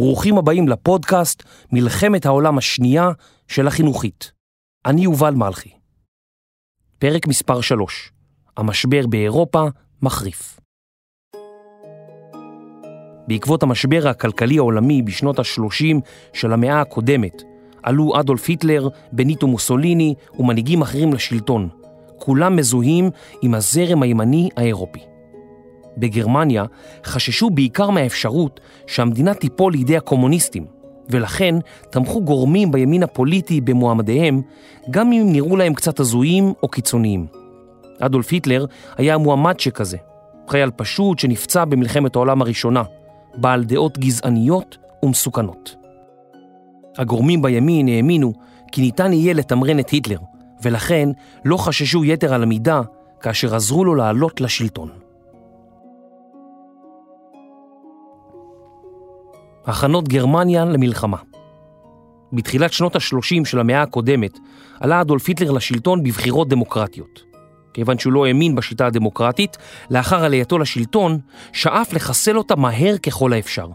ברוכים הבאים לפודקאסט מלחמת העולם השנייה של החינוכית. אני יובל מלכי. פרק מספר 3 המשבר באירופה מחריף. בעקבות המשבר הכלכלי העולמי בשנות ה-30 של המאה הקודמת, עלו אדולף היטלר, בניטו מוסוליני ומנהיגים אחרים לשלטון, כולם מזוהים עם הזרם הימני האירופי. בגרמניה חששו בעיקר מהאפשרות שהמדינה תיפול לידי הקומוניסטים, ולכן תמכו גורמים בימין הפוליטי במועמדיהם, גם אם נראו להם קצת הזויים או קיצוניים. אדולף היטלר היה מועמד שכזה, חייל פשוט שנפצע במלחמת העולם הראשונה, בעל דעות גזעניות ומסוכנות. הגורמים בימין האמינו כי ניתן יהיה לתמרן את היטלר, ולכן לא חששו יתר על המידה כאשר עזרו לו לעלות לשלטון. הכנות גרמניה למלחמה. בתחילת שנות ה-30 של המאה הקודמת עלה אדולף היטלר לשלטון בבחירות דמוקרטיות. כיוון שהוא לא האמין בשיטה הדמוקרטית, לאחר עלייתו לשלטון, שאף לחסל אותה מהר ככל האפשר.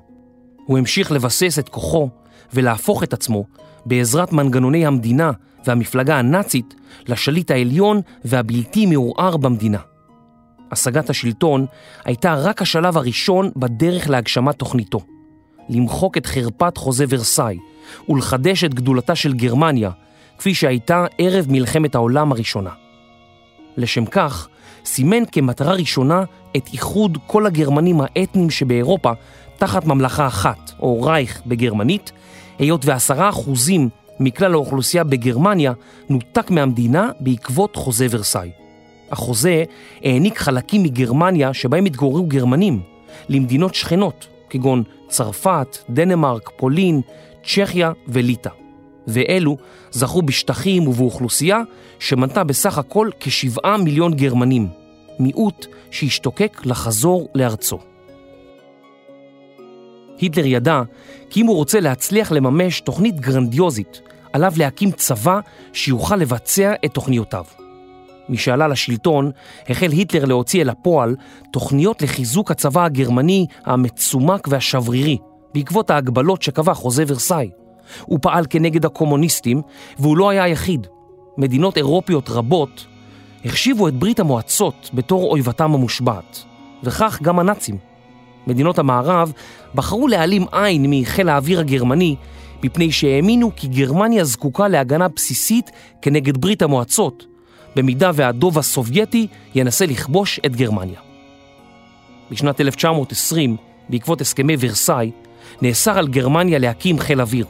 הוא המשיך לבסס את כוחו ולהפוך את עצמו, בעזרת מנגנוני המדינה והמפלגה הנאצית, לשליט העליון והבלתי מעורער במדינה. השגת השלטון הייתה רק השלב הראשון בדרך להגשמת תוכניתו. למחוק את חרפת חוזה ורסאי ולחדש את גדולתה של גרמניה, כפי שהייתה ערב מלחמת העולם הראשונה. לשם כך, סימן כמטרה ראשונה את איחוד כל הגרמנים האתניים שבאירופה תחת ממלכה אחת, או רייך בגרמנית, היות ועשרה אחוזים מכלל האוכלוסייה בגרמניה נותק מהמדינה בעקבות חוזה ורסאי. החוזה העניק חלקים מגרמניה שבהם התגוררו גרמנים למדינות שכנות, כגון צרפת, דנמרק, פולין, צ'כיה וליטא. ואלו זכו בשטחים ובאוכלוסייה שמנתה בסך הכל כשבעה מיליון גרמנים, מיעוט שהשתוקק לחזור לארצו. היטלר ידע כי אם הוא רוצה להצליח לממש תוכנית גרנדיוזית, עליו להקים צבא שיוכל לבצע את תוכניותיו. משעלה לשלטון, החל היטלר להוציא אל הפועל תוכניות לחיזוק הצבא הגרמני המצומק והשברירי, בעקבות ההגבלות שקבע חוזה ורסאי. הוא פעל כנגד הקומוניסטים, והוא לא היה היחיד. מדינות אירופיות רבות החשיבו את ברית המועצות בתור אויבתם המושבעת, וכך גם הנאצים. מדינות המערב בחרו להעלים עין מחיל האוויר הגרמני, מפני שהאמינו כי גרמניה זקוקה להגנה בסיסית כנגד ברית המועצות, במידה והדוב הסובייטי ינסה לכבוש את גרמניה. בשנת 1920, בעקבות הסכמי ורסאי, נאסר על גרמניה להקים חיל אוויר,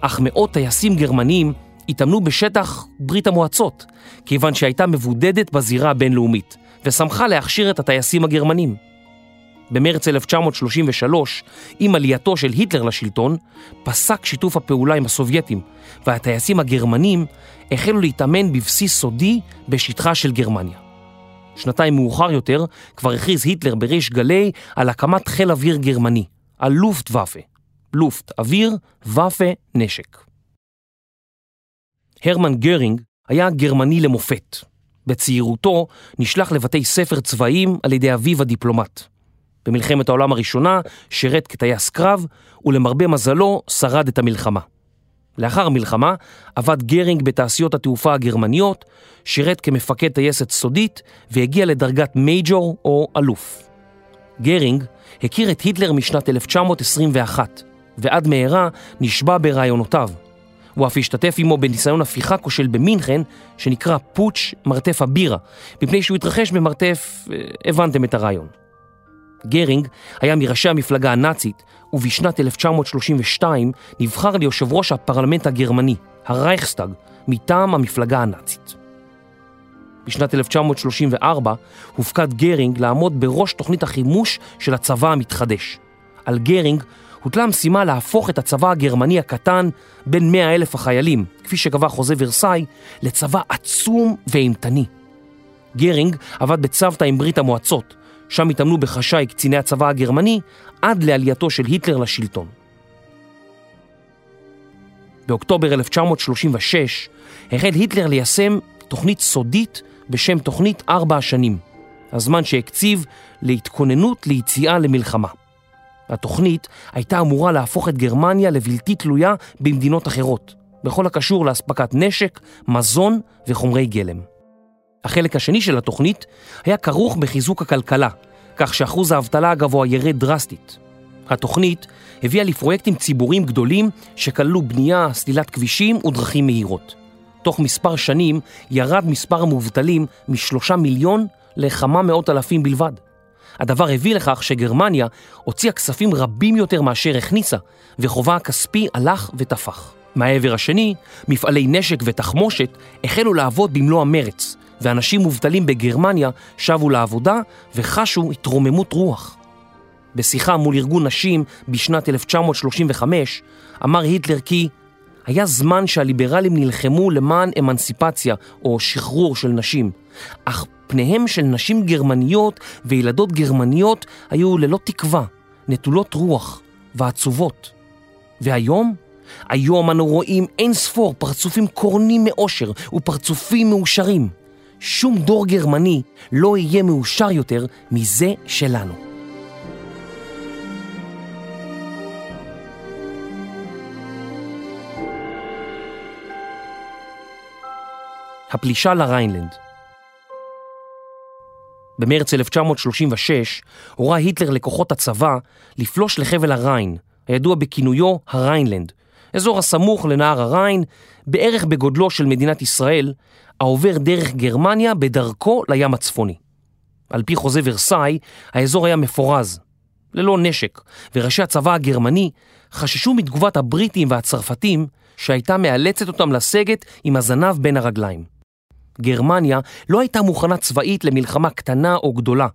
אך מאות טייסים גרמניים התאמנו בשטח ברית המועצות, כיוון שהייתה מבודדת בזירה הבינלאומית, ושמחה להכשיר את הטייסים הגרמנים. במרץ 1933, עם עלייתו של היטלר לשלטון, פסק שיתוף הפעולה עם הסובייטים, והטייסים הגרמנים החלו להתאמן בבסיס סודי בשטחה של גרמניה. שנתיים מאוחר יותר כבר הכריז היטלר בריש גלי על הקמת חיל אוויר גרמני, הלופטוואפה. Luft אוויר, Waffe נשק. הרמן גרינג היה גרמני למופת. בצעירותו נשלח לבתי ספר צבאיים על ידי אביו הדיפלומט. במלחמת העולם הראשונה שירת כטייס קרב, ולמרבה מזלו שרד את המלחמה. לאחר המלחמה עבד גרינג בתעשיות התעופה הגרמניות, שירת כמפקד טייסת סודית והגיע לדרגת מייג'ור או אלוף. גרינג הכיר את היטלר משנת 1921, ועד מהרה נשבה ברעיונותיו. הוא אף השתתף עמו בניסיון הפיכה כושל במינכן, שנקרא פוטש מרתף הבירה, מפני שהוא התרחש במרתף, אה, הבנתם את הרעיון. גרינג היה מראשי המפלגה הנאצית, ובשנת 1932 נבחר ליושב ראש הפרלמנט הגרמני, הרייכסטאג, מטעם המפלגה הנאצית. בשנת 1934 הופקד גרינג לעמוד בראש תוכנית החימוש של הצבא המתחדש. על גרינג הוטלה המשימה להפוך את הצבא הגרמני הקטן בן 100 אלף החיילים, כפי שקבע חוזה ורסאי, לצבא עצום ואימתני. גרינג עבד בצוותא עם ברית המועצות, שם התאמנו בחשאי קציני הצבא הגרמני עד לעלייתו של היטלר לשלטון. באוקטובר 1936 החל היטלר ליישם תוכנית סודית בשם תוכנית ארבע השנים, הזמן שהקציב להתכוננות ליציאה למלחמה. התוכנית הייתה אמורה להפוך את גרמניה לבלתי תלויה במדינות אחרות, בכל הקשור לאספקת נשק, מזון וחומרי גלם. החלק השני של התוכנית היה כרוך בחיזוק הכלכלה, כך שאחוז האבטלה הגבוה ירד דרסטית. התוכנית הביאה לפרויקטים ציבוריים גדולים שכללו בנייה, סלילת כבישים ודרכים מהירות. תוך מספר שנים ירד מספר המובטלים משלושה מיליון לכמה מאות אלפים בלבד. הדבר הביא לכך שגרמניה הוציאה כספים רבים יותר מאשר הכניסה, וחובה הכספי הלך ותפח. מהעבר השני, מפעלי נשק ותחמושת החלו לעבוד במלוא המרץ, ואנשים מובטלים בגרמניה שבו לעבודה וחשו התרוממות רוח. בשיחה מול ארגון נשים בשנת 1935, אמר היטלר כי היה זמן שהליברלים נלחמו למען אמנסיפציה או שחרור של נשים, אך פניהם של נשים גרמניות וילדות גרמניות היו ללא תקווה, נטולות רוח ועצובות. והיום? היום אנו רואים אין ספור פרצופים קורנים מאושר ופרצופים מאושרים. שום דור גרמני לא יהיה מאושר יותר מזה שלנו. הפלישה לריינלנד במרץ 1936 הורה היטלר לכוחות הצבא לפלוש לחבל הריין, הידוע בכינויו הריינלנד, אזור הסמוך לנהר הריין, בערך בגודלו של מדינת ישראל, העובר דרך גרמניה בדרכו לים הצפוני. על פי חוזה ורסאי, האזור היה מפורז, ללא נשק, וראשי הצבא הגרמני חששו מתגובת הבריטים והצרפתים שהייתה מאלצת אותם לסגת עם הזנב בין הרגליים. גרמניה לא הייתה מוכנה צבאית למלחמה קטנה או גדולה,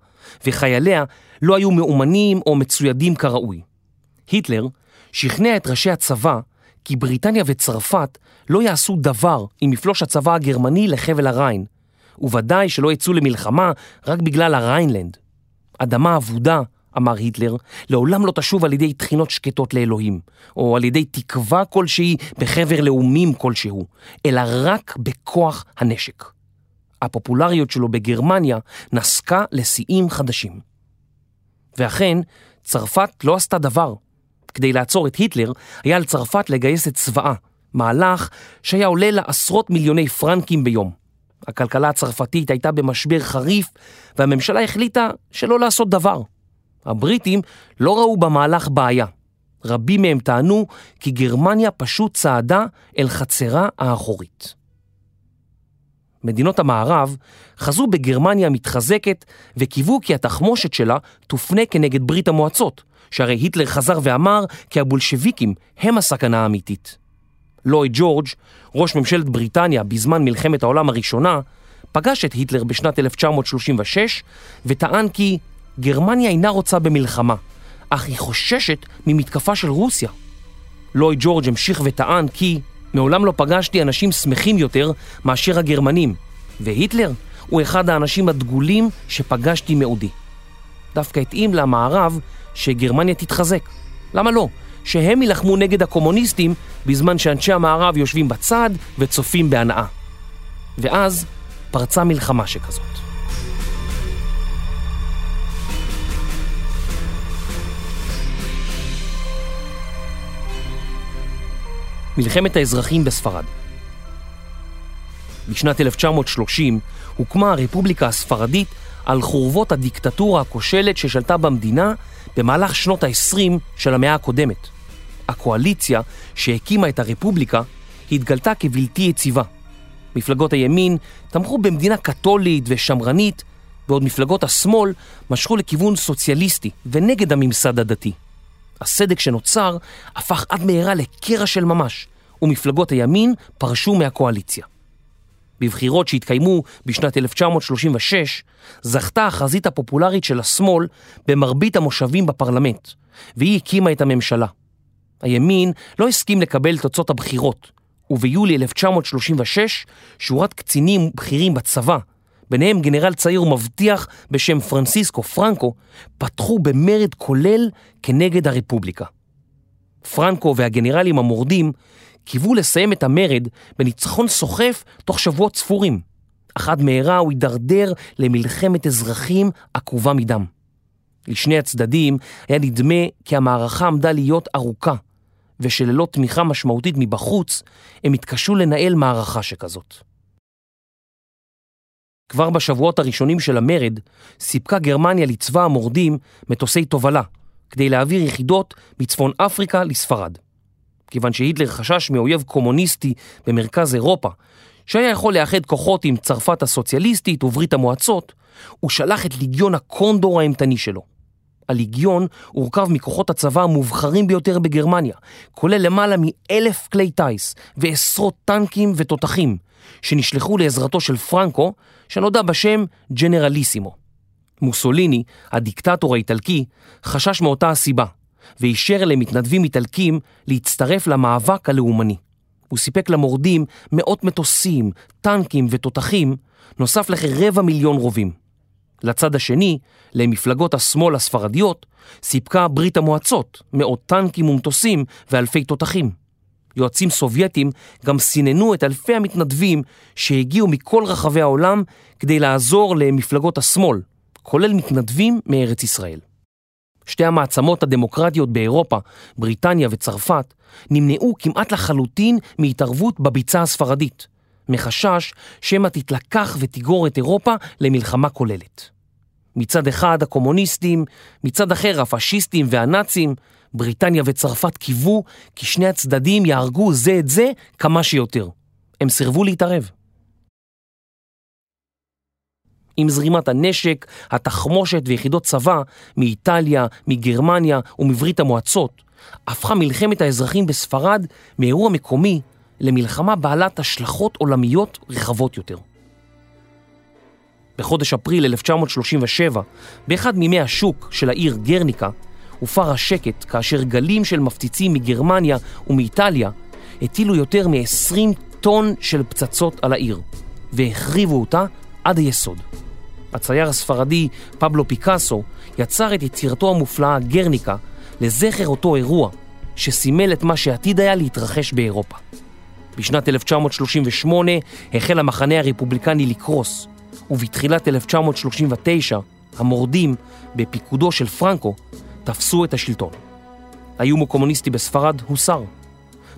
וחייליה לא היו מאומנים או מצוידים כראוי. היטלר שכנע את ראשי הצבא כי בריטניה וצרפת לא יעשו דבר אם יפלוש הצבא הגרמני לחבל הריין, וודאי שלא יצאו למלחמה רק בגלל הריינלנד. אדמה אבודה, אמר היטלר, לעולם לא תשוב על ידי תחינות שקטות לאלוהים, או על ידי תקווה כלשהי בחבר לאומים כלשהו, אלא רק בכוח הנשק. הפופולריות שלו בגרמניה נסקה לשיאים חדשים. ואכן, צרפת לא עשתה דבר. כדי לעצור את היטלר, היה על צרפת לגייס את צבאה, מהלך שהיה עולה לה עשרות מיליוני פרנקים ביום. הכלכלה הצרפתית הייתה במשבר חריף, והממשלה החליטה שלא לעשות דבר. הבריטים לא ראו במהלך בעיה. רבים מהם טענו כי גרמניה פשוט צעדה אל חצרה האחורית. מדינות המערב חזו בגרמניה מתחזקת וקיוו כי התחמושת שלה תופנה כנגד ברית המועצות, שהרי היטלר חזר ואמר כי הבולשביקים הם הסכנה האמיתית. לואי ג'ורג', ראש ממשלת בריטניה בזמן מלחמת העולם הראשונה, פגש את היטלר בשנת 1936 וטען כי גרמניה אינה רוצה במלחמה, אך היא חוששת ממתקפה של רוסיה. לואי ג'ורג' המשיך וטען כי מעולם לא פגשתי אנשים שמחים יותר מאשר הגרמנים, והיטלר הוא אחד האנשים הדגולים שפגשתי מעודי. דווקא התאים למערב שגרמניה תתחזק. למה לא? שהם יילחמו נגד הקומוניסטים בזמן שאנשי המערב יושבים בצד וצופים בהנאה. ואז פרצה מלחמה שכזאת. מלחמת האזרחים בספרד. בשנת 1930 הוקמה הרפובליקה הספרדית על חורבות הדיקטטורה הכושלת ששלטה במדינה במהלך שנות ה-20 של המאה הקודמת. הקואליציה שהקימה את הרפובליקה התגלתה כבלתי יציבה. מפלגות הימין תמכו במדינה קתולית ושמרנית, בעוד מפלגות השמאל משכו לכיוון סוציאליסטי ונגד הממסד הדתי. הסדק שנוצר הפך עד מהרה לקרע של ממש, ומפלגות הימין פרשו מהקואליציה. בבחירות שהתקיימו בשנת 1936, זכתה החזית הפופולרית של השמאל במרבית המושבים בפרלמנט, והיא הקימה את הממשלה. הימין לא הסכים לקבל תוצאות הבחירות, וביולי 1936 שורת קצינים בכירים בצבא, ביניהם גנרל צעיר ומבטיח בשם פרנסיסקו פרנקו, פתחו במרד כולל כנגד הרפובליקה. פרנקו והגנרלים המורדים קיוו לסיים את המרד בניצחון סוחף תוך שבועות ספורים, אך עד מהרה הוא הידרדר למלחמת אזרחים עקובה מדם. לשני הצדדים היה נדמה כי המערכה עמדה להיות ארוכה, ושללא תמיכה משמעותית מבחוץ, הם התקשו לנהל מערכה שכזאת. כבר בשבועות הראשונים של המרד, סיפקה גרמניה לצבא המורדים מטוסי תובלה, כדי להעביר יחידות מצפון אפריקה לספרד. כיוון שהיטלר חשש מאויב קומוניסטי במרכז אירופה, שהיה יכול לאחד כוחות עם צרפת הסוציאליסטית וברית המועצות, הוא שלח את ליגיון הקונדור האימתני שלו. הליגיון הורכב מכוחות הצבא המובחרים ביותר בגרמניה, כולל למעלה מאלף כלי טיס ועשרות טנקים ותותחים, שנשלחו לעזרתו של פרנקו, שנודע בשם ג'נרליסימו. מוסוליני, הדיקטטור האיטלקי, חשש מאותה הסיבה, ואישר למתנדבים איטלקים להצטרף למאבק הלאומני. הוא סיפק למורדים מאות מטוסים, טנקים ותותחים, נוסף לכרבע מיליון רובים. לצד השני, למפלגות השמאל הספרדיות, סיפקה ברית המועצות מאות טנקים ומטוסים ואלפי תותחים. יועצים סובייטים גם סיננו את אלפי המתנדבים שהגיעו מכל רחבי העולם כדי לעזור למפלגות השמאל, כולל מתנדבים מארץ ישראל. שתי המעצמות הדמוקרטיות באירופה, בריטניה וצרפת, נמנעו כמעט לחלוטין מהתערבות בביצה הספרדית, מחשש שמא תתלקח ותגרור את אירופה למלחמה כוללת. מצד אחד הקומוניסטים, מצד אחר הפשיסטים והנאצים, בריטניה וצרפת קיוו כי שני הצדדים יהרגו זה את זה כמה שיותר. הם סירבו להתערב. עם זרימת הנשק, התחמושת ויחידות צבא מאיטליה, מגרמניה ומברית המועצות, הפכה מלחמת האזרחים בספרד מאירוע מקומי למלחמה בעלת השלכות עולמיות רחבות יותר. בחודש אפריל 1937, באחד מימי השוק של העיר גרניקה, הופר השקט כאשר גלים של מפציצים מגרמניה ומאיטליה הטילו יותר מ-20 טון של פצצות על העיר, והחריבו אותה עד היסוד. הצייר הספרדי פבלו פיקאסו יצר את יצירתו המופלאה גרניקה לזכר אותו אירוע שסימל את מה שעתיד היה להתרחש באירופה. בשנת 1938 החל המחנה הרפובליקני לקרוס, ובתחילת 1939 המורדים, בפיקודו של פרנקו, תפסו את השלטון. האיום הקומוניסטי בספרד הוסר.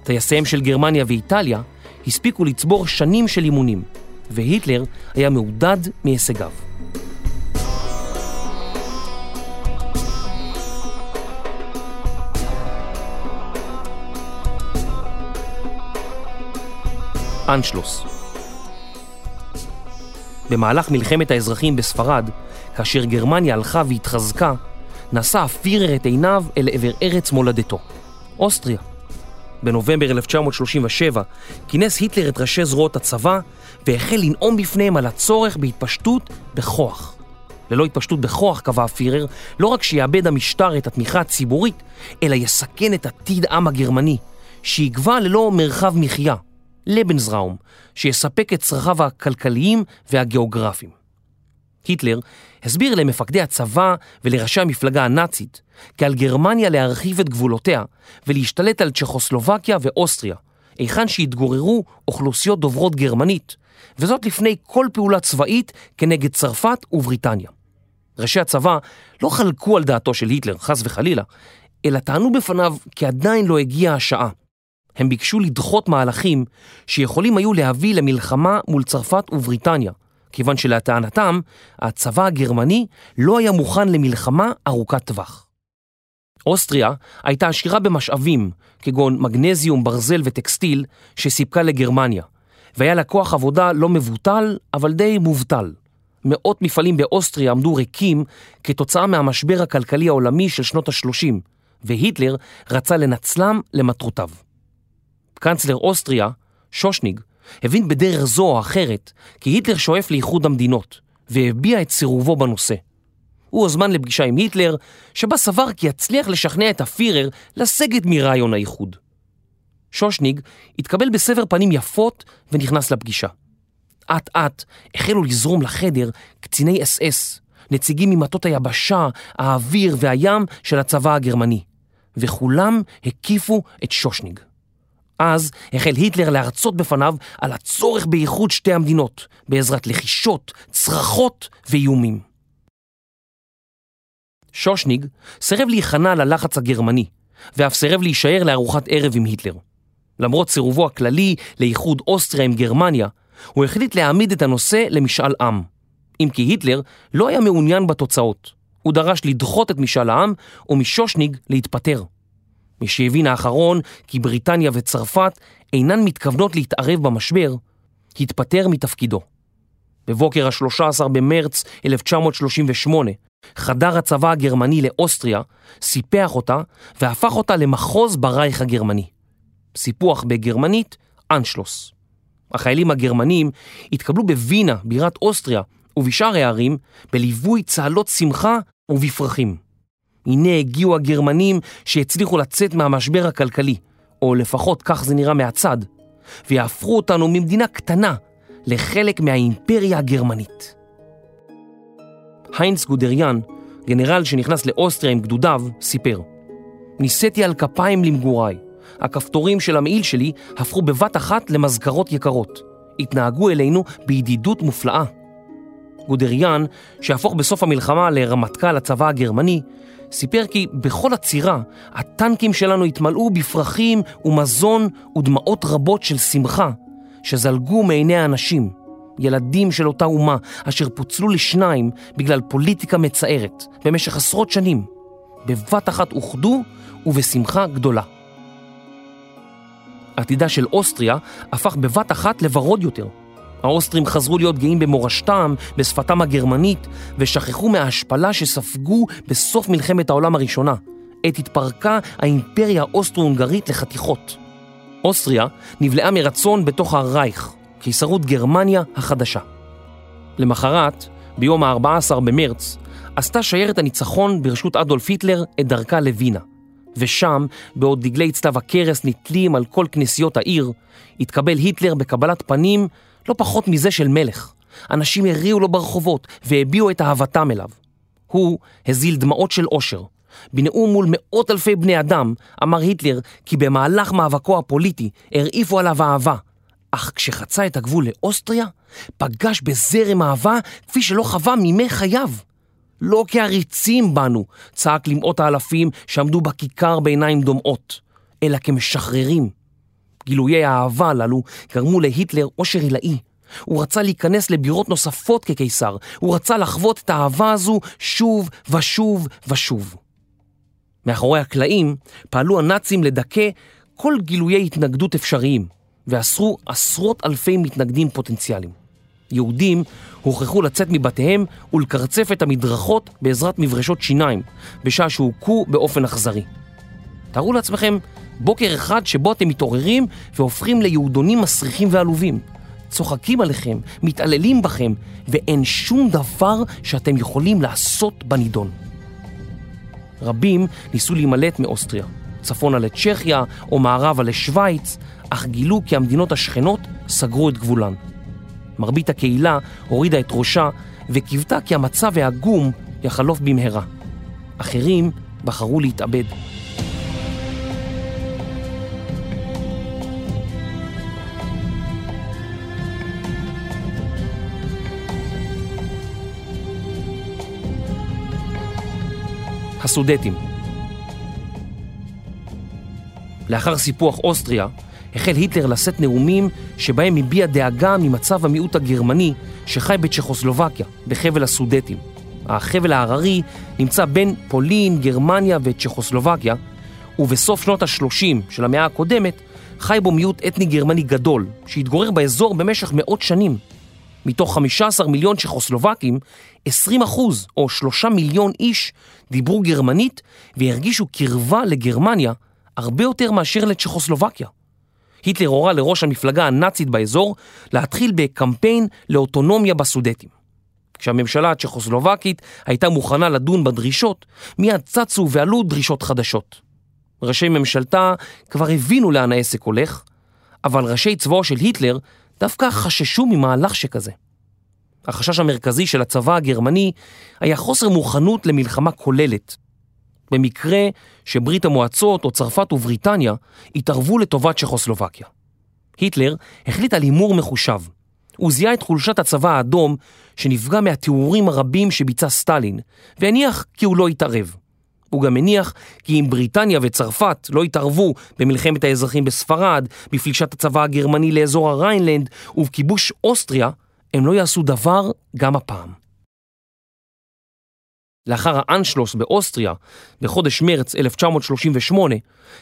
טייסיהם של גרמניה ואיטליה הספיקו לצבור שנים של אימונים, והיטלר היה מעודד מהישגיו. אנשלוס. במהלך מלחמת האזרחים בספרד, כאשר גרמניה הלכה והתחזקה, נשא הפירר את עיניו אל עבר ארץ מולדתו, אוסטריה. בנובמבר 1937 כינס היטלר את ראשי זרועות הצבא והחל לנאום בפניהם על הצורך בהתפשטות בכוח. ללא התפשטות בכוח, קבע הפירר, לא רק שיאבד המשטר את התמיכה הציבורית, אלא יסכן את עתיד העם הגרמני, שיגבה ללא מרחב מחיה, לבנזראום, שיספק את צרכיו הכלכליים והגיאוגרפיים. היטלר הסביר למפקדי הצבא ולראשי המפלגה הנאצית כי על גרמניה להרחיב את גבולותיה ולהשתלט על צ'כוסלובקיה ואוסטריה, היכן שהתגוררו אוכלוסיות דוברות גרמנית, וזאת לפני כל פעולה צבאית כנגד צרפת ובריטניה. ראשי הצבא לא חלקו על דעתו של היטלר, חס וחלילה, אלא טענו בפניו כי עדיין לא הגיעה השעה. הם ביקשו לדחות מהלכים שיכולים היו להביא למלחמה מול צרפת ובריטניה, כיוון שלטענתם, הצבא הגרמני לא היה מוכן למלחמה ארוכת טווח. אוסטריה הייתה עשירה במשאבים, כגון מגנזיום, ברזל וטקסטיל, שסיפקה לגרמניה, והיה לה כוח עבודה לא מבוטל, אבל די מובטל. מאות מפעלים באוסטריה עמדו ריקים כתוצאה מהמשבר הכלכלי העולמי של שנות ה-30, והיטלר רצה לנצלם למטרותיו. קנצלר אוסטריה, שושניג, הבין בדרך זו או אחרת כי היטלר שואף לאיחוד המדינות, והביע את סירובו בנושא. הוא הוזמן לפגישה עם היטלר, שבה סבר כי יצליח לשכנע את הפירר לסגת מרעיון האיחוד. שושניג התקבל בסבר פנים יפות ונכנס לפגישה. אט אט החלו לזרום לחדר קציני אס אס, נציגים ממטות היבשה, האוויר והים של הצבא הגרמני, וכולם הקיפו את שושניג. אז החל היטלר להרצות בפניו על הצורך באיחוד שתי המדינות, בעזרת לחישות, צרחות ואיומים. שושניג סירב להיכנע ללחץ הגרמני, ואף סירב להישאר לארוחת ערב עם היטלר. למרות סירובו הכללי לאיחוד אוסטריה עם גרמניה, הוא החליט להעמיד את הנושא למשאל עם. אם כי היטלר לא היה מעוניין בתוצאות. הוא דרש לדחות את משאל העם ומשושניג להתפטר. משהבין האחרון כי בריטניה וצרפת אינן מתכוונות להתערב במשבר, התפטר מתפקידו. בבוקר ה-13 במרץ 1938 חדר הצבא הגרמני לאוסטריה, סיפח אותה והפך אותה למחוז ברייך הגרמני. סיפוח בגרמנית, אנשלוס. החיילים הגרמנים התקבלו בווינה, בירת אוסטריה, ובשאר הערים, בליווי צהלות שמחה ובפרחים. הנה הגיעו הגרמנים שהצליחו לצאת מהמשבר הכלכלי, או לפחות כך זה נראה מהצד, ויהפכו אותנו ממדינה קטנה לחלק מהאימפריה הגרמנית. היינץ גודריאן, גנרל שנכנס לאוסטריה עם גדודיו, סיפר: ניסיתי על כפיים למגוריי. הכפתורים של המעיל שלי הפכו בבת אחת למזכרות יקרות. התנהגו אלינו בידידות מופלאה. גודריאן, שהפוך בסוף המלחמה לרמטכ"ל הצבא הגרמני, סיפר כי בכל עצירה הטנקים שלנו התמלאו בפרחים ומזון ודמעות רבות של שמחה שזלגו מעיני האנשים, ילדים של אותה אומה אשר פוצלו לשניים בגלל פוליטיקה מצערת במשך עשרות שנים, בבת אחת אוחדו ובשמחה גדולה. עתידה של אוסטריה הפך בבת אחת לוורוד יותר. האוסטרים חזרו להיות גאים במורשתם, בשפתם הגרמנית, ושכחו מההשפלה שספגו בסוף מלחמת העולם הראשונה, עת התפרקה האימפריה האוסטרו-הונגרית לחתיכות. אוסטריה נבלעה מרצון בתוך הרייך, קיסרות גרמניה החדשה. למחרת, ביום ה-14 במרץ, עשתה שיירת הניצחון ברשות אדולף היטלר את דרכה לווינה. ושם, בעוד דגלי צלב הקרס נתלים על כל כנסיות העיר, התקבל היטלר בקבלת פנים לא פחות מזה של מלך. אנשים הריעו לו ברחובות והביעו את אהבתם אליו. הוא הזיל דמעות של אושר. בנאום מול מאות אלפי בני אדם אמר היטלר כי במהלך מאבקו הפוליטי הרעיפו עליו אהבה. אך כשחצה את הגבול לאוסטריה, פגש בזרם אהבה כפי שלא חווה מימי חייו. לא כעריצים בנו, צעק למאות האלפים שעמדו בכיכר בעיניים דומעות, אלא כמשחררים. גילויי האהבה הללו גרמו להיטלר אושר עילאי. הוא רצה להיכנס לבירות נוספות כקיסר, הוא רצה לחוות את האהבה הזו שוב ושוב ושוב. מאחורי הקלעים פעלו הנאצים לדכא כל גילויי התנגדות אפשריים, ואסרו עשרות אלפי מתנגדים פוטנציאליים. יהודים הוכרחו לצאת מבתיהם ולקרצף את המדרכות בעזרת מברשות שיניים, בשעה שהוכו באופן אכזרי. תארו לעצמכם בוקר אחד שבו אתם מתעוררים והופכים ליהודונים מסריחים ועלובים. צוחקים עליכם, מתעללים בכם, ואין שום דבר שאתם יכולים לעשות בנידון. רבים ניסו להימלט מאוסטריה, צפונה לצ'כיה או מערבה לשוויץ, אך גילו כי המדינות השכנות סגרו את גבולן. מרבית הקהילה הורידה את ראשה וקיוותה כי המצב העגום יחלוף במהרה. אחרים בחרו להתאבד. הסודטים לאחר סיפוח אוסטריה, החל היטלר לשאת נאומים שבהם הביע דאגה ממצב המיעוט הגרמני שחי בצ'כוסלובקיה, בחבל הסודטים. החבל ההררי נמצא בין פולין, גרמניה וצ'כוסלובקיה, ובסוף שנות ה-30 של המאה הקודמת חי בו מיעוט אתני גרמני גדול, שהתגורר באזור במשך מאות שנים. מתוך 15 מיליון צ'כוסלובקים, 20 אחוז או 3 מיליון איש דיברו גרמנית והרגישו קרבה לגרמניה הרבה יותר מאשר לצ'כוסלובקיה. היטלר הורה לראש המפלגה הנאצית באזור להתחיל בקמפיין לאוטונומיה בסודטים. כשהממשלה הצ'כוסלובקית הייתה מוכנה לדון בדרישות, מיד צצו ועלו דרישות חדשות. ראשי ממשלתה כבר הבינו לאן העסק הולך, אבל ראשי צבאו של היטלר דווקא חששו ממהלך שכזה. החשש המרכזי של הצבא הגרמני היה חוסר מוכנות למלחמה כוללת. במקרה שברית המועצות או צרפת ובריטניה התערבו לטובת צ'כוסלובקיה. היטלר החליט על הימור מחושב. הוא זיהה את חולשת הצבא האדום שנפגע מהתיאורים הרבים שביצע סטלין, והניח כי הוא לא יתערב. הוא גם הניח כי אם בריטניה וצרפת לא יתערבו במלחמת האזרחים בספרד, בפלישת הצבא הגרמני לאזור הריינלנד ובכיבוש אוסטריה, הם לא יעשו דבר גם הפעם. לאחר האנשלוס באוסטריה, בחודש מרץ 1938,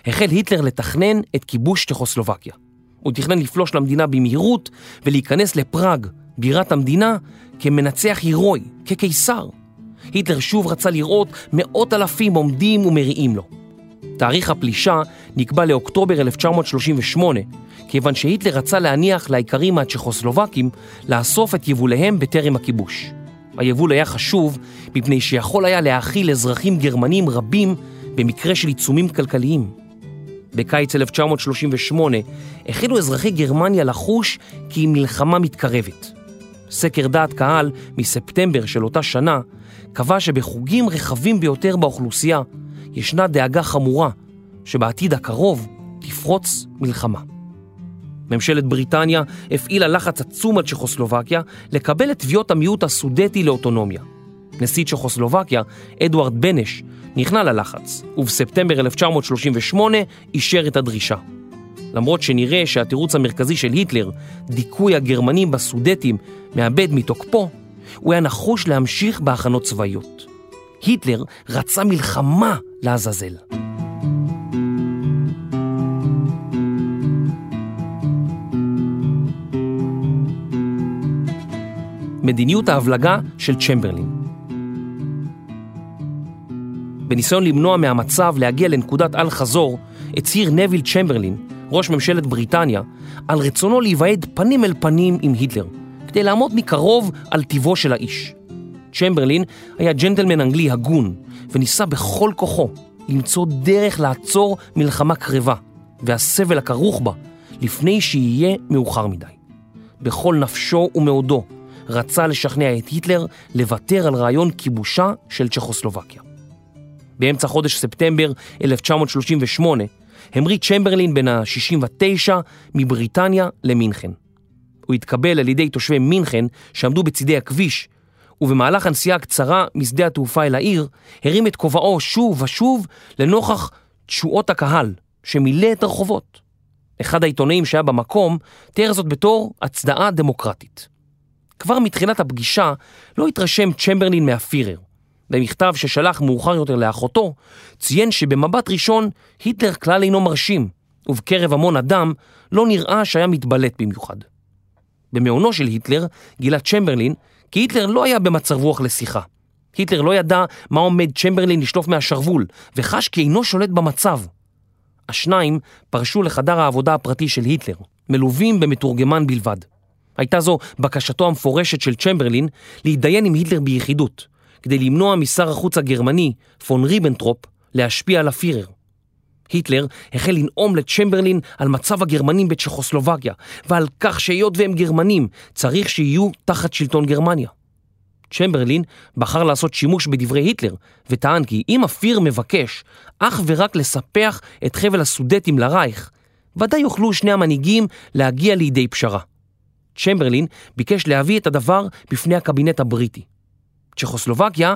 החל היטלר לתכנן את כיבוש צ'כוסלובקיה. הוא תכנן לפלוש למדינה במהירות ולהיכנס לפראג, בירת המדינה, כמנצח הירואי, כקיסר. היטלר שוב רצה לראות מאות אלפים עומדים ומריעים לו. תאריך הפלישה נקבע לאוקטובר 1938, כיוון שהיטלר רצה להניח לאיכרים מהצ'כוסלובקים לאסוף את יבוליהם בטרם הכיבוש. היבול היה חשוב מפני שיכול היה להאכיל אזרחים גרמנים רבים במקרה של עיצומים כלכליים. בקיץ 1938 החלו אזרחי גרמניה לחוש כי מלחמה מתקרבת. סקר דעת קהל מספטמבר של אותה שנה קבע שבחוגים רחבים ביותר באוכלוסייה ישנה דאגה חמורה שבעתיד הקרוב תפרוץ מלחמה. ממשלת בריטניה הפעילה לחץ עצום על צ'כוסלובקיה לקבל את תביעות המיעוט הסודטי לאוטונומיה. נשיא צ'כוסלובקיה, אדוארד בנש, נכנע ללחץ, ובספטמבר 1938 אישר את הדרישה. למרות שנראה שהתירוץ המרכזי של היטלר, דיכוי הגרמנים בסודטים, מאבד מתוקפו, הוא היה נחוש להמשיך בהכנות צבאיות. היטלר רצה מלחמה לעזאזל. מדיניות ההבלגה של צ'מברלין. בניסיון למנוע מהמצב להגיע לנקודת אל-חזור, הצהיר נביל צ'מברלין, ראש ממשלת בריטניה, על רצונו להיוועד פנים אל פנים עם היטלר, כדי לעמוד מקרוב על טיבו של האיש. צ'מברלין היה ג'נטלמן אנגלי הגון, וניסה בכל כוחו למצוא דרך לעצור מלחמה קרבה, והסבל הכרוך בה, לפני שיהיה מאוחר מדי. בכל נפשו ומאודו רצה לשכנע את היטלר לוותר על רעיון כיבושה של צ'כוסלובקיה. באמצע חודש ספטמבר 1938 המריא צ'מברלין בן ה-69 מבריטניה למינכן. הוא התקבל על ידי תושבי מינכן שעמדו בצידי הכביש, ובמהלך הנסיעה הקצרה משדה התעופה אל העיר, הרים את כובעו שוב ושוב לנוכח תשואות הקהל שמילא את הרחובות. אחד העיתונאים שהיה במקום תיאר זאת בתור הצדעה דמוקרטית. כבר מתחילת הפגישה לא התרשם צ'מברלין מהפירר. במכתב ששלח מאוחר יותר לאחותו, ציין שבמבט ראשון היטלר כלל אינו מרשים, ובקרב המון אדם לא נראה שהיה מתבלט במיוחד. במעונו של היטלר גילה צ'מברלין כי היטלר לא היה במצב רוח לשיחה. היטלר לא ידע מה עומד צ'מברלין לשלוף מהשרוול, וחש כי אינו שולט במצב. השניים פרשו לחדר העבודה הפרטי של היטלר, מלווים במתורגמן בלבד. הייתה זו בקשתו המפורשת של צ'מברלין להתדיין עם היטלר ביחידות, כדי למנוע משר החוץ הגרמני, פון ריבנטרופ, להשפיע על הפירר. היטלר החל לנאום לצ'מברלין על מצב הגרמנים בצ'כוסלובקיה, ועל כך שהיות והם גרמנים, צריך שיהיו תחת שלטון גרמניה. צ'מברלין בחר לעשות שימוש בדברי היטלר, וטען כי אם הפיר מבקש אך ורק לספח את חבל הסודטים לרייך, ודאי יוכלו שני המנהיגים להגיע לידי פשרה. צ'מברלין ביקש להביא את הדבר בפני הקבינט הבריטי. צ'כוסלובקיה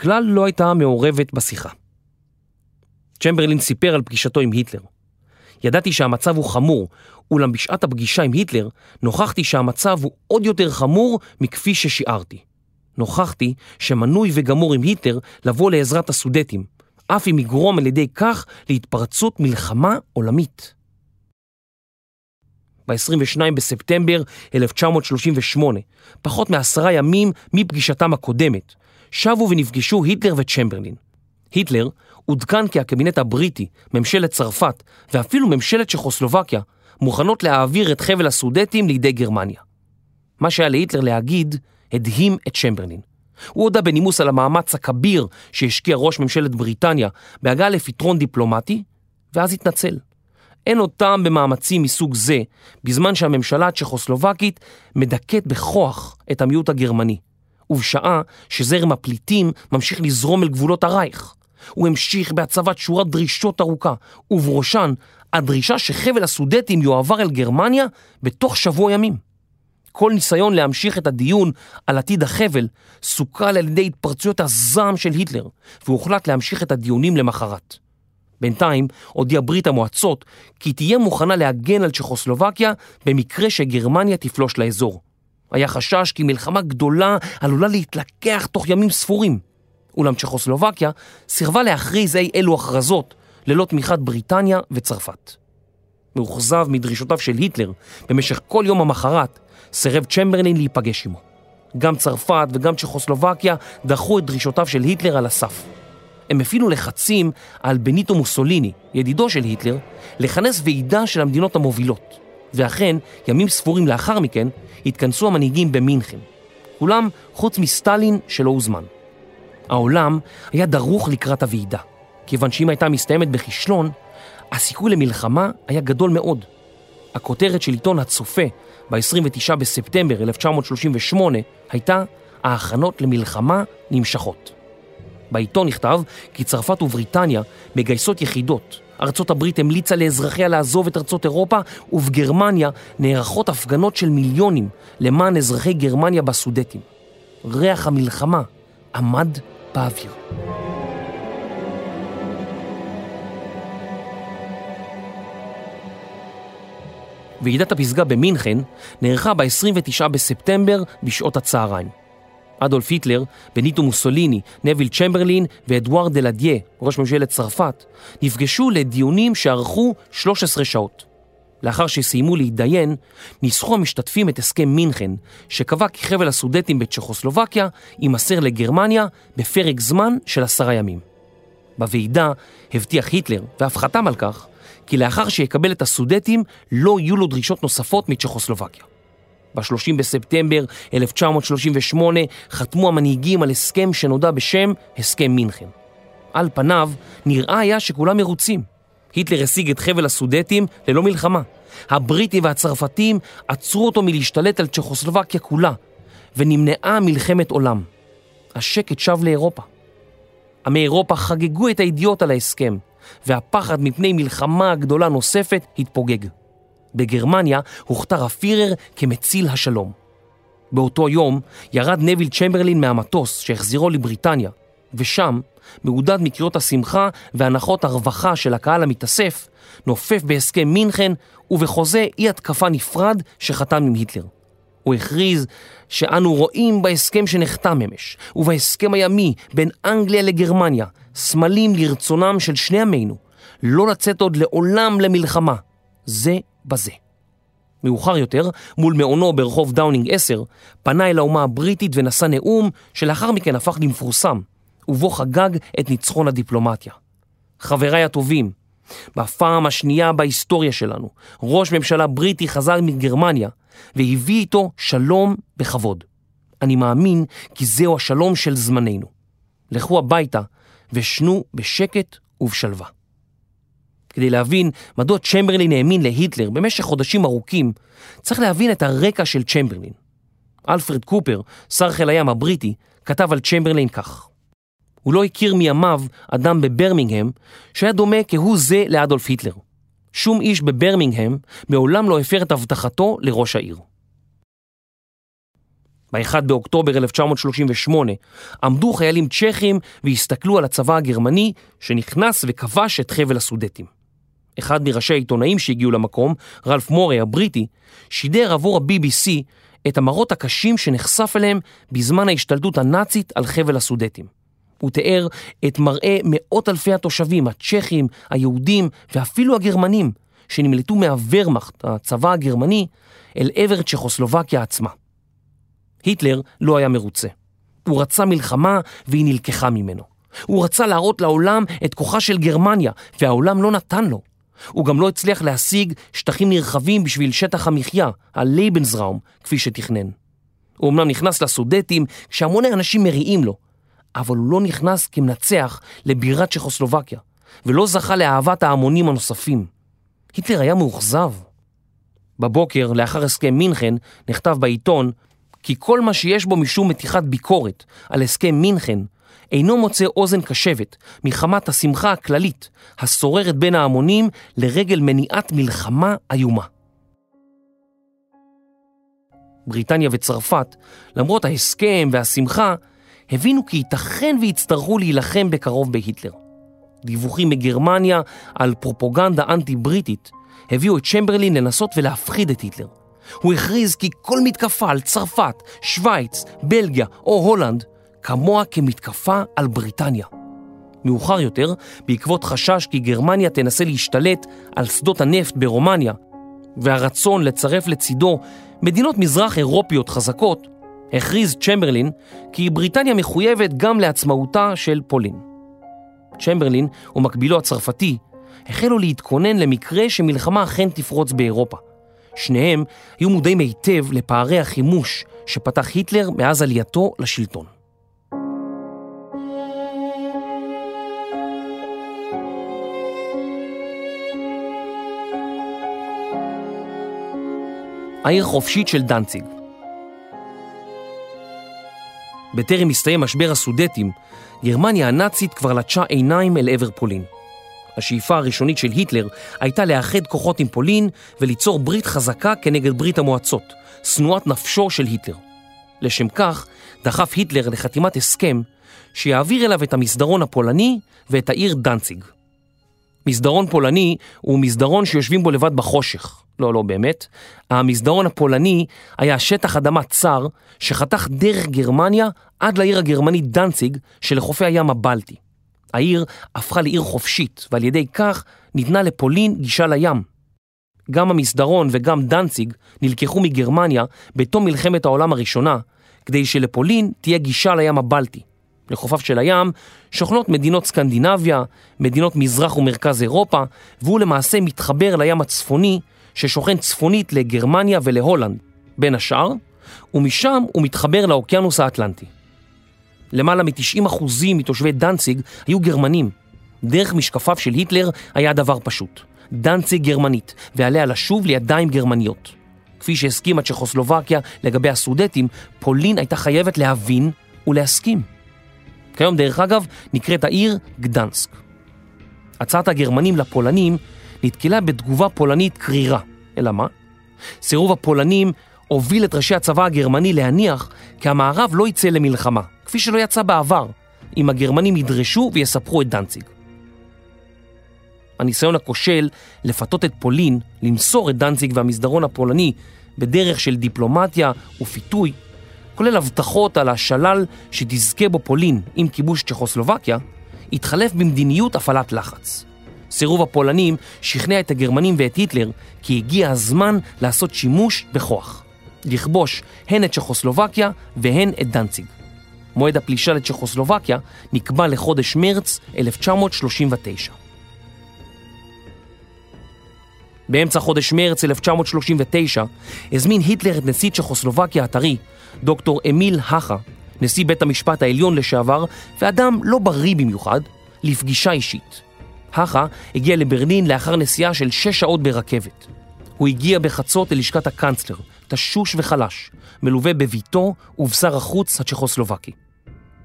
כלל לא הייתה מעורבת בשיחה. צ'מברלין סיפר על פגישתו עם היטלר. ידעתי שהמצב הוא חמור, אולם בשעת הפגישה עם היטלר נוכחתי שהמצב הוא עוד יותר חמור מכפי ששיערתי. נוכחתי שמנוי וגמור עם היטלר לבוא לעזרת הסודטים, אף אם יגרום על ידי כך להתפרצות מלחמה עולמית. ב-22 בספטמבר 1938, פחות מעשרה ימים מפגישתם הקודמת, שבו ונפגשו היטלר וצ'מברלין. היטלר עודכן כי הקבינט הבריטי, ממשלת צרפת ואפילו ממשלת צ'כוסלובקיה מוכנות להעביר את חבל הסודטים לידי גרמניה. מה שהיה להיטלר להגיד הדהים את צ'מברלין. הוא הודה בנימוס על המאמץ הכביר שהשקיע ראש ממשלת בריטניה בהגעה לפתרון דיפלומטי, ואז התנצל. אין עוד טעם במאמצים מסוג זה, בזמן שהממשלה הצ'כוסלובקית מדכאת בכוח את המיעוט הגרמני, ובשעה שזרם הפליטים ממשיך לזרום אל גבולות הרייך. הוא המשיך בהצבת שורת דרישות ארוכה, ובראשן הדרישה שחבל הסודטים יועבר אל גרמניה בתוך שבוע ימים. כל ניסיון להמשיך את הדיון על עתיד החבל סוכל על ידי התפרצויות הזעם של היטלר, והוחלט להמשיך את הדיונים למחרת. בינתיים הודיעה ברית המועצות כי תהיה מוכנה להגן על צ'כוסלובקיה במקרה שגרמניה תפלוש לאזור. היה חשש כי מלחמה גדולה עלולה להתלקח תוך ימים ספורים. אולם צ'כוסלובקיה סירבה להכריז אי אלו הכרזות ללא תמיכת בריטניה וצרפת. מאוכזב מדרישותיו של היטלר במשך כל יום המחרת, סירב צ'מברלין להיפגש עמו. גם צרפת וגם צ'כוסלובקיה דחו את דרישותיו של היטלר על הסף. הם הפעילו לחצים על בניטו מוסוליני, ידידו של היטלר, לכנס ועידה של המדינות המובילות. ואכן, ימים ספורים לאחר מכן, התכנסו המנהיגים במינכן. כולם חוץ מסטלין שלא הוזמן. העולם היה דרוך לקראת הוועידה, כיוון שאם הייתה מסתיימת בכישלון, הסיכוי למלחמה היה גדול מאוד. הכותרת של עיתון הצופה ב-29 בספטמבר 1938 הייתה ההכנות למלחמה נמשכות. בעיתון נכתב כי צרפת ובריטניה מגייסות יחידות. ארצות הברית המליצה לאזרחיה לעזוב את ארצות אירופה, ובגרמניה נערכות הפגנות של מיליונים למען אזרחי גרמניה בסודטים. ריח המלחמה עמד באוויר. ועידת הפסגה במינכן נערכה ב-29 בספטמבר בשעות הצהריים. אדולף היטלר, בניטו מוסוליני, נביל צ'מברלין ואדוארד דלדיה, ראש ממשלת צרפת, נפגשו לדיונים שארכו 13 שעות. לאחר שסיימו להתדיין, ניסחו המשתתפים את הסכם מינכן, שקבע כי חבל הסודטים בצ'כוסלובקיה יימסר לגרמניה בפרק זמן של עשרה ימים. בוועידה הבטיח היטלר, ואף חתם על כך, כי לאחר שיקבל את הסודטים לא יהיו לו דרישות נוספות מצ'כוסלובקיה. ב-30 בספטמבר 1938 חתמו המנהיגים על הסכם שנודע בשם הסכם מינכן. על פניו נראה היה שכולם מרוצים. היטלר השיג את חבל הסודטים ללא מלחמה. הבריטים והצרפתים עצרו אותו מלהשתלט על צ'כוסלובקיה כולה, ונמנעה מלחמת עולם. השקט שב לאירופה. עמי אירופה חגגו את הידיעות על ההסכם, והפחד מפני מלחמה גדולה נוספת התפוגג. בגרמניה הוכתר הפירר כמציל השלום. באותו יום ירד נביל צ'מברלין מהמטוס שהחזירו לבריטניה, ושם, מעודד מקריאות השמחה והנחות הרווחה של הקהל המתאסף, נופף בהסכם מינכן ובחוזה אי התקפה נפרד שחתם עם היטלר. הוא הכריז שאנו רואים בהסכם שנחתם אמש, ובהסכם הימי בין אנגליה לגרמניה, סמלים לרצונם של שני עמינו, לא לצאת עוד לעולם למלחמה. זה בזה. מאוחר יותר, מול מעונו ברחוב דאונינג 10, פנה אל האומה הבריטית ונשא נאום שלאחר מכן הפך למפורסם, ובו חגג את ניצחון הדיפלומטיה. חבריי הטובים, בפעם השנייה בהיסטוריה שלנו, ראש ממשלה בריטי חזר מגרמניה והביא איתו שלום בכבוד. אני מאמין כי זהו השלום של זמננו. לכו הביתה ושנו בשקט ובשלווה. כדי להבין מדוע צ'מברלין האמין להיטלר במשך חודשים ארוכים, צריך להבין את הרקע של צ'מברלין. אלפרד קופר, שר חיל הים הבריטי, כתב על צ'מברלין כך: הוא לא הכיר מימיו אדם בברמינגהם שהיה דומה כהוא זה לאדולף היטלר. שום איש בברמינגהם מעולם לא הפר את הבטחתו לראש העיר. ב-1 באוקטובר 1938 עמדו חיילים צ'כים והסתכלו על הצבא הגרמני שנכנס וכבש את חבל הסודטים. אחד מראשי העיתונאים שהגיעו למקום, רלף מורי הבריטי, שידר עבור ה-BBC את המראות הקשים שנחשף אליהם בזמן ההשתלטות הנאצית על חבל הסודטים. הוא תיאר את מראה מאות אלפי התושבים, הצ'כים, היהודים ואפילו הגרמנים, שנמלטו מהוורמאכט, הצבא הגרמני, אל עבר צ'כוסלובקיה עצמה. היטלר לא היה מרוצה. הוא רצה מלחמה והיא נלקחה ממנו. הוא רצה להראות לעולם את כוחה של גרמניה, והעולם לא נתן לו. הוא גם לא הצליח להשיג שטחים נרחבים בשביל שטח המחיה, הלייבנזראום, כפי שתכנן. הוא אמנם נכנס לסודטים כשהמוני אנשים מריעים לו, אבל הוא לא נכנס כמנצח לבירת צ'כוסלובקיה, ולא זכה לאהבת ההמונים הנוספים. היטלר היה מאוכזב. בבוקר, לאחר הסכם מינכן, נכתב בעיתון כי כל מה שיש בו משום מתיחת ביקורת על הסכם מינכן אינו מוצא אוזן קשבת מחמת השמחה הכללית השוררת בין ההמונים לרגל מניעת מלחמה איומה. בריטניה וצרפת, למרות ההסכם והשמחה, הבינו כי ייתכן ויצטרכו להילחם בקרוב בהיטלר. דיווחים מגרמניה על פרופוגנדה אנטי-בריטית הביאו את צ'מברלין לנסות ולהפחיד את היטלר. הוא הכריז כי כל מתקפה על צרפת, שווייץ, בלגיה או הולנד כמוה כמתקפה על בריטניה. מאוחר יותר, בעקבות חשש כי גרמניה תנסה להשתלט על שדות הנפט ברומניה, והרצון לצרף לצידו מדינות מזרח אירופיות חזקות, הכריז צ'מברלין כי בריטניה מחויבת גם לעצמאותה של פולין. צ'מברלין ומקבילו הצרפתי החלו להתכונן למקרה שמלחמה אכן תפרוץ באירופה. שניהם היו מודעים היטב לפערי החימוש שפתח היטלר מאז עלייתו לשלטון. העיר חופשית של דנציג. בטרם הסתיים משבר הסודטים, גרמניה הנאצית כבר לטשה עיניים אל עבר פולין. השאיפה הראשונית של היטלר הייתה לאחד כוחות עם פולין וליצור ברית חזקה כנגד ברית המועצות, שנואת נפשו של היטלר. לשם כך דחף היטלר לחתימת הסכם שיעביר אליו את המסדרון הפולני ואת העיר דנציג. מסדרון פולני הוא מסדרון שיושבים בו לבד בחושך. לא, לא באמת. המסדרון הפולני היה שטח אדמה צר שחתך דרך גרמניה עד לעיר הגרמנית דנציג שלחופי הים הבלטי. העיר הפכה לעיר חופשית, ועל ידי כך ניתנה לפולין גישה לים. גם המסדרון וגם דנציג נלקחו מגרמניה בתום מלחמת העולם הראשונה, כדי שלפולין תהיה גישה לים הבלטי. לחופיו של הים שוכנות מדינות סקנדינביה, מדינות מזרח ומרכז אירופה, והוא למעשה מתחבר לים הצפוני ששוכן צפונית לגרמניה ולהולנד, בין השאר, ומשם הוא מתחבר לאוקיינוס האטלנטי. למעלה מ-90% מתושבי דנציג היו גרמנים. דרך משקפיו של היטלר היה דבר פשוט. דנציג גרמנית, ועליה לשוב לידיים גרמניות. כפי שהסכימה צ'כוסלובקיה לגבי הסודטים, פולין הייתה חייבת להבין ולהסכים. כיום, דרך אגב, נקראת העיר גדנסק. הצעת הגרמנים לפולנים נתקלה בתגובה פולנית קרירה. אלא מה? סירוב הפולנים הוביל את ראשי הצבא הגרמני להניח כי המערב לא יצא למלחמה, כפי שלא יצא בעבר, אם הגרמנים ידרשו ויספחו את דנציג. הניסיון הכושל לפתות את פולין למסור את דנציג והמסדרון הפולני בדרך של דיפלומטיה ופיתוי, כולל הבטחות על השלל שתזכה בו פולין עם כיבוש צ'כוסלובקיה, התחלף במדיניות הפעלת לחץ. סירוב הפולנים שכנע את הגרמנים ואת היטלר כי הגיע הזמן לעשות שימוש בכוח. לכבוש הן את צ'כוסלובקיה והן את דנציג. מועד הפלישה לצ'כוסלובקיה נקבע לחודש מרץ 1939. באמצע חודש מרץ 1939 הזמין היטלר את נשיא צ'כוסלובקיה הטרי, דוקטור אמיל האחה, נשיא בית המשפט העליון לשעבר, ואדם לא בריא במיוחד, לפגישה אישית. האחה הגיע לברלין לאחר נסיעה של שש שעות ברכבת. הוא הגיע בחצות ללשכת הקאנצלר, תשוש וחלש, מלווה בביתו ובשר החוץ הצ'כוסלובקי.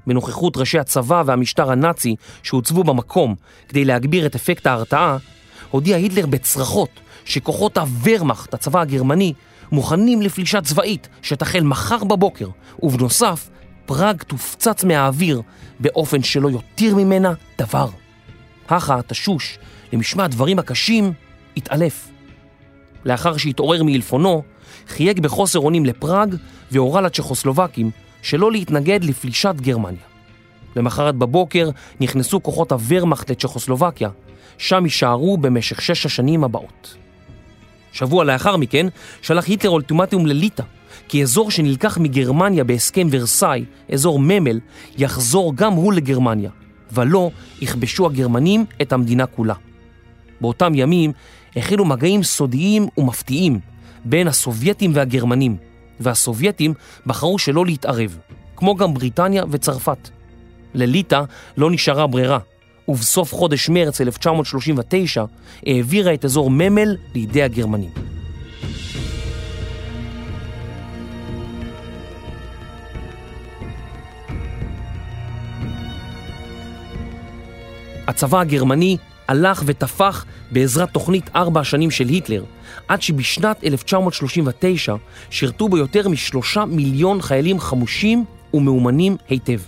בנוכחות ראשי הצבא והמשטר הנאצי שהוצבו במקום כדי להגביר את אפקט ההרתעה, הודיע היטלר בצרחות שכוחות הוורמאכט, הצבא הגרמני, מוכנים לפלישה צבאית שתחל מחר בבוקר, ובנוסף, פראג תופצץ מהאוויר באופן שלא יותיר ממנה דבר. הכה, תשוש, למשמע הדברים הקשים, התעלף. לאחר שהתעורר מעלפונו, חייג בחוסר אונים לפראג והורה לצ'כוסלובקים שלא להתנגד לפלישת גרמניה. למחרת בבוקר נכנסו כוחות הוורמאכט לצ'כוסלובקיה, שם יישארו במשך שש השנים הבאות. שבוע לאחר מכן שלח היטלר אולטימטום לליטא, כי אזור שנלקח מגרמניה בהסכם ורסאי, אזור ממל, יחזור גם הוא לגרמניה, ולא יכבשו הגרמנים את המדינה כולה. באותם ימים החלו מגעים סודיים ומפתיעים בין הסובייטים והגרמנים, והסובייטים בחרו שלא להתערב, כמו גם בריטניה וצרפת. לליטא לא נשארה ברירה, ובסוף חודש מרץ 1939 העבירה את אזור ממל לידי הגרמנים. הצבא הגרמני הלך ותפח בעזרת תוכנית ארבע השנים של היטלר, עד שבשנת 1939 שירתו בו יותר משלושה מיליון חיילים חמושים ומאומנים היטב.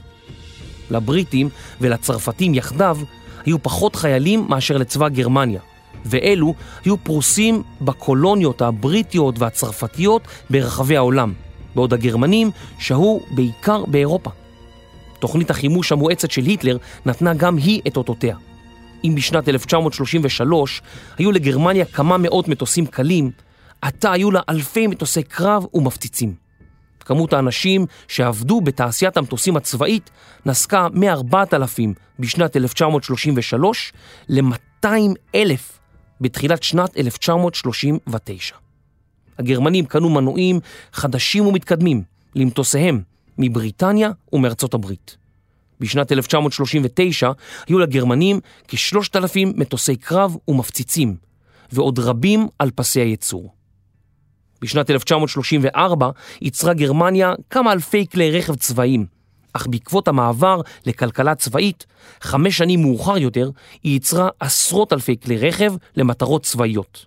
לבריטים ולצרפתים יחדיו היו פחות חיילים מאשר לצבא גרמניה, ואלו היו פרוסים בקולוניות הבריטיות והצרפתיות ברחבי העולם, בעוד הגרמנים שהו בעיקר באירופה. תוכנית החימוש המואצת של היטלר נתנה גם היא את אותותיה. אם בשנת 1933 היו לגרמניה כמה מאות מטוסים קלים, עתה היו לה אלפי מטוסי קרב ומפציצים. כמות האנשים שעבדו בתעשיית המטוסים הצבאית נסקה מ-4,000 בשנת 1933 ל-200 אלף בתחילת שנת 1939. הגרמנים קנו מנועים חדשים ומתקדמים למטוסיהם מבריטניה ומארצות הברית. בשנת 1939 היו לגרמנים כ-3,000 מטוסי קרב ומפציצים, ועוד רבים על פסי הייצור. בשנת 1934 ייצרה גרמניה כמה אלפי כלי רכב צבאיים, אך בעקבות המעבר לכלכלה צבאית, חמש שנים מאוחר יותר, היא ייצרה עשרות אלפי כלי רכב למטרות צבאיות.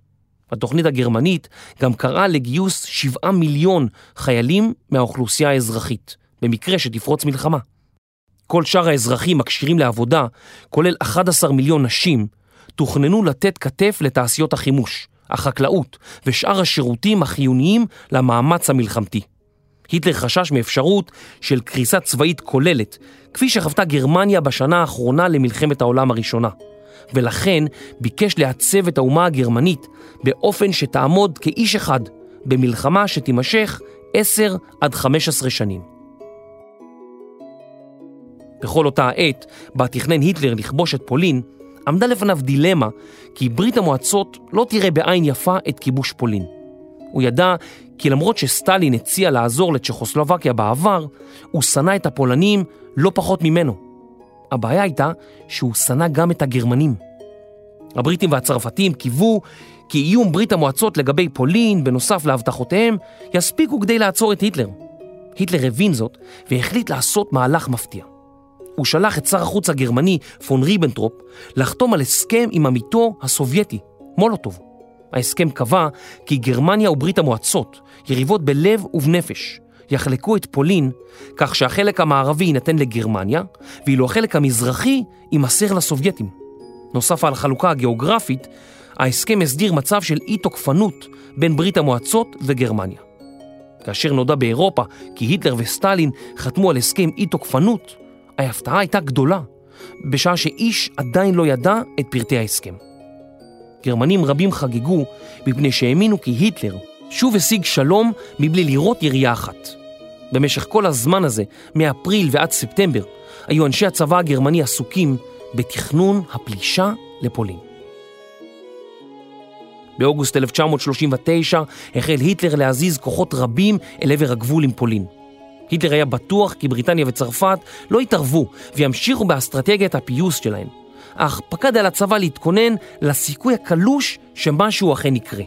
התוכנית הגרמנית גם קראה לגיוס שבעה מיליון חיילים מהאוכלוסייה האזרחית, במקרה שתפרוץ מלחמה. כל שאר האזרחים הכשירים לעבודה, כולל 11 מיליון נשים, תוכננו לתת כתף לתעשיות החימוש, החקלאות ושאר השירותים החיוניים למאמץ המלחמתי. היטלר חשש מאפשרות של קריסה צבאית כוללת, כפי שחוותה גרמניה בשנה האחרונה למלחמת העולם הראשונה, ולכן ביקש לעצב את האומה הגרמנית באופן שתעמוד כאיש אחד במלחמה שתימשך 10 עד 15 שנים. בכל אותה העת, בה תכנן היטלר לכבוש את פולין, עמדה לפניו דילמה כי ברית המועצות לא תראה בעין יפה את כיבוש פולין. הוא ידע כי למרות שסטלין הציע לעזור לצ'כוסלובקיה בעבר, הוא שנא את הפולנים לא פחות ממנו. הבעיה הייתה שהוא שנא גם את הגרמנים. הבריטים והצרפתים קיוו כי איום ברית המועצות לגבי פולין, בנוסף להבטחותיהם, יספיקו כדי לעצור את היטלר. היטלר הבין זאת והחליט לעשות מהלך מפתיע. הוא שלח את שר החוץ הגרמני פון ריבנטרופ לחתום על הסכם עם עמיתו הסובייטי, מולוטוב. ההסכם קבע כי גרמניה וברית המועצות, יריבות בלב ובנפש, יחלקו את פולין כך שהחלק המערבי יינתן לגרמניה, ואילו החלק המזרחי יימסר לסובייטים. נוסף על החלוקה הגיאוגרפית, ההסכם הסדיר מצב של אי תוקפנות בין ברית המועצות וגרמניה. כאשר נודע באירופה כי היטלר וסטלין חתמו על הסכם אי תוקפנות, ההפתעה הייתה גדולה, בשעה שאיש עדיין לא ידע את פרטי ההסכם. גרמנים רבים חגגו מפני שהאמינו כי היטלר שוב השיג שלום מבלי לראות ירייה אחת. במשך כל הזמן הזה, מאפריל ועד ספטמבר, היו אנשי הצבא הגרמני עסוקים בתכנון הפלישה לפולין. באוגוסט 1939 החל היטלר להזיז כוחות רבים אל עבר הגבול עם פולין. היטלר היה בטוח כי בריטניה וצרפת לא יתערבו וימשיכו באסטרטגיית הפיוס שלהם, אך פקד על הצבא להתכונן לסיכוי הקלוש שמשהו אכן יקרה.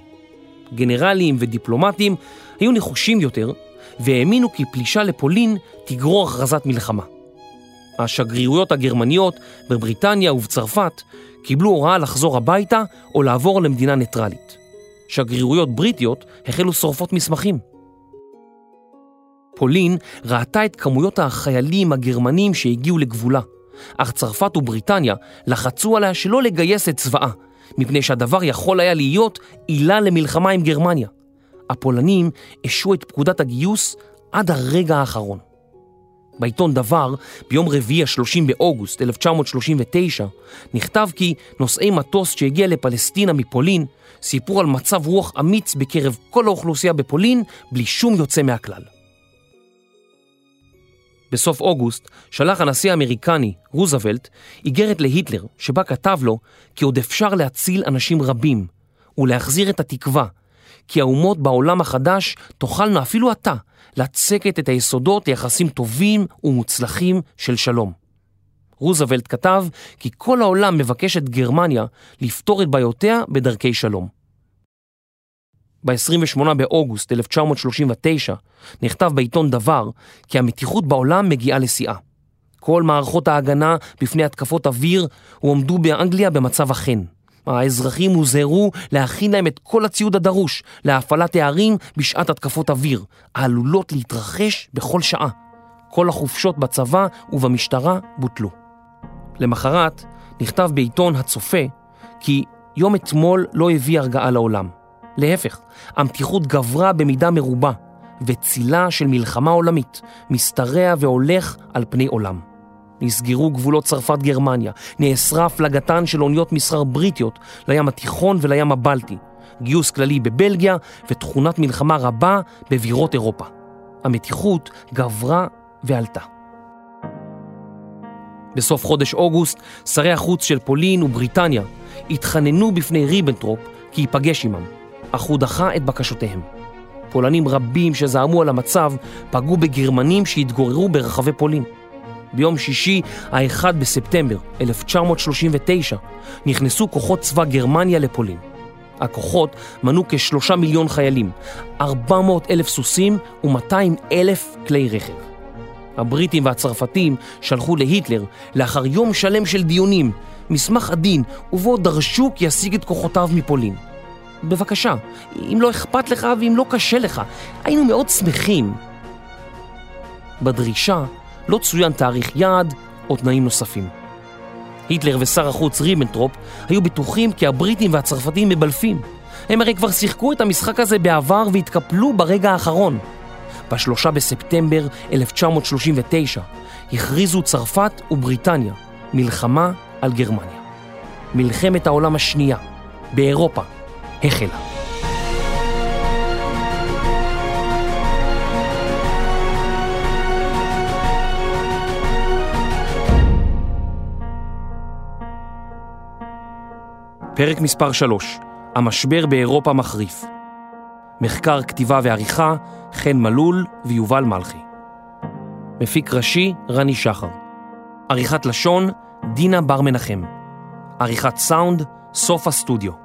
גנרלים ודיפלומטים היו נחושים יותר והאמינו כי פלישה לפולין תגרור הכרזת מלחמה. השגרירויות הגרמניות בבריטניה ובצרפת קיבלו הוראה לחזור הביתה או לעבור למדינה ניטרלית. שגרירויות בריטיות החלו שורפות מסמכים. פולין ראתה את כמויות החיילים הגרמנים שהגיעו לגבולה, אך צרפת ובריטניה לחצו עליה שלא לגייס את צבאה, מפני שהדבר יכול היה להיות עילה למלחמה עם גרמניה. הפולנים השו את פקודת הגיוס עד הרגע האחרון. בעיתון דבר, ביום רביעי ה-30 באוגוסט 1939, נכתב כי נוסעי מטוס שהגיע לפלסטינה מפולין סיפרו על מצב רוח אמיץ בקרב כל האוכלוסייה בפולין בלי שום יוצא מהכלל. בסוף אוגוסט שלח הנשיא האמריקני, רוזוולט, איגרת להיטלר, שבה כתב לו כי עוד אפשר להציל אנשים רבים ולהחזיר את התקווה, כי האומות בעולם החדש תוכלנה אפילו אתה לצקת את היסודות ליחסים טובים ומוצלחים של שלום. רוזוולט כתב כי כל העולם מבקש את גרמניה לפתור את בעיותיה בדרכי שלום. ב-28 באוגוסט 1939 נכתב בעיתון דבר כי המתיחות בעולם מגיעה לשיאה. כל מערכות ההגנה בפני התקפות אוויר הועמדו באנגליה במצב החן. האזרחים הוזהרו להכין להם את כל הציוד הדרוש להפעלת הערים בשעת התקפות אוויר, העלולות להתרחש בכל שעה. כל החופשות בצבא ובמשטרה בוטלו. למחרת נכתב בעיתון הצופה כי יום אתמול לא הביא הרגעה לעולם. להפך, המתיחות גברה במידה מרובה, וצילה של מלחמה עולמית משתרע והולך על פני עולם. נסגרו גבולות צרפת-גרמניה, נאסרה הפלגתן של אוניות מסחר בריטיות לים התיכון ולים הבלטי, גיוס כללי בבלגיה ותכונת מלחמה רבה בבירות אירופה. המתיחות גברה ועלתה. בסוף חודש אוגוסט, שרי החוץ של פולין ובריטניה התחננו בפני ריבנטרופ כי ייפגש עמם, אך הוא דחה את בקשותיהם. פולנים רבים שזעמו על המצב פגעו בגרמנים שהתגוררו ברחבי פולין. ביום שישי, ה-1 בספטמבר 1939, נכנסו כוחות צבא גרמניה לפולין. הכוחות מנו כשלושה מיליון חיילים, 400 אלף סוסים ו-200 אלף כלי רכב. הבריטים והצרפתים שלחו להיטלר, לאחר יום שלם של דיונים, מסמך עדין, ובו דרשו כי יסיג את כוחותיו מפולין. בבקשה, אם לא אכפת לך ואם לא קשה לך, היינו מאוד שמחים. בדרישה לא צוין תאריך יעד או תנאים נוספים. היטלר ושר החוץ ריבנטרופ היו בטוחים כי הבריטים והצרפתים מבלפים. הם הרי כבר שיחקו את המשחק הזה בעבר והתקפלו ברגע האחרון. ב-3 בספטמבר 1939 הכריזו צרפת ובריטניה מלחמה על גרמניה. מלחמת העולם השנייה באירופה החלה. פרק מספר 3, המשבר באירופה מחריף. מחקר, כתיבה ועריכה, חן מלול ויובל מלכי. מפיק ראשי, רני שחר. עריכת לשון, דינה בר מנחם. עריכת סאונד, סוף הסטודיו.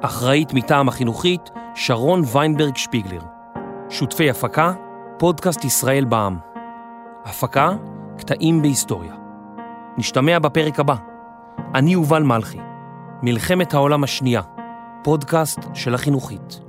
אחראית מטעם החינוכית, שרון ויינברג שפיגלר. שותפי הפקה, פודקאסט ישראל בע"מ. הפקה, קטעים בהיסטוריה. נשתמע בפרק הבא. אני יובל מלכי. מלחמת העולם השנייה, פודקאסט של החינוכית.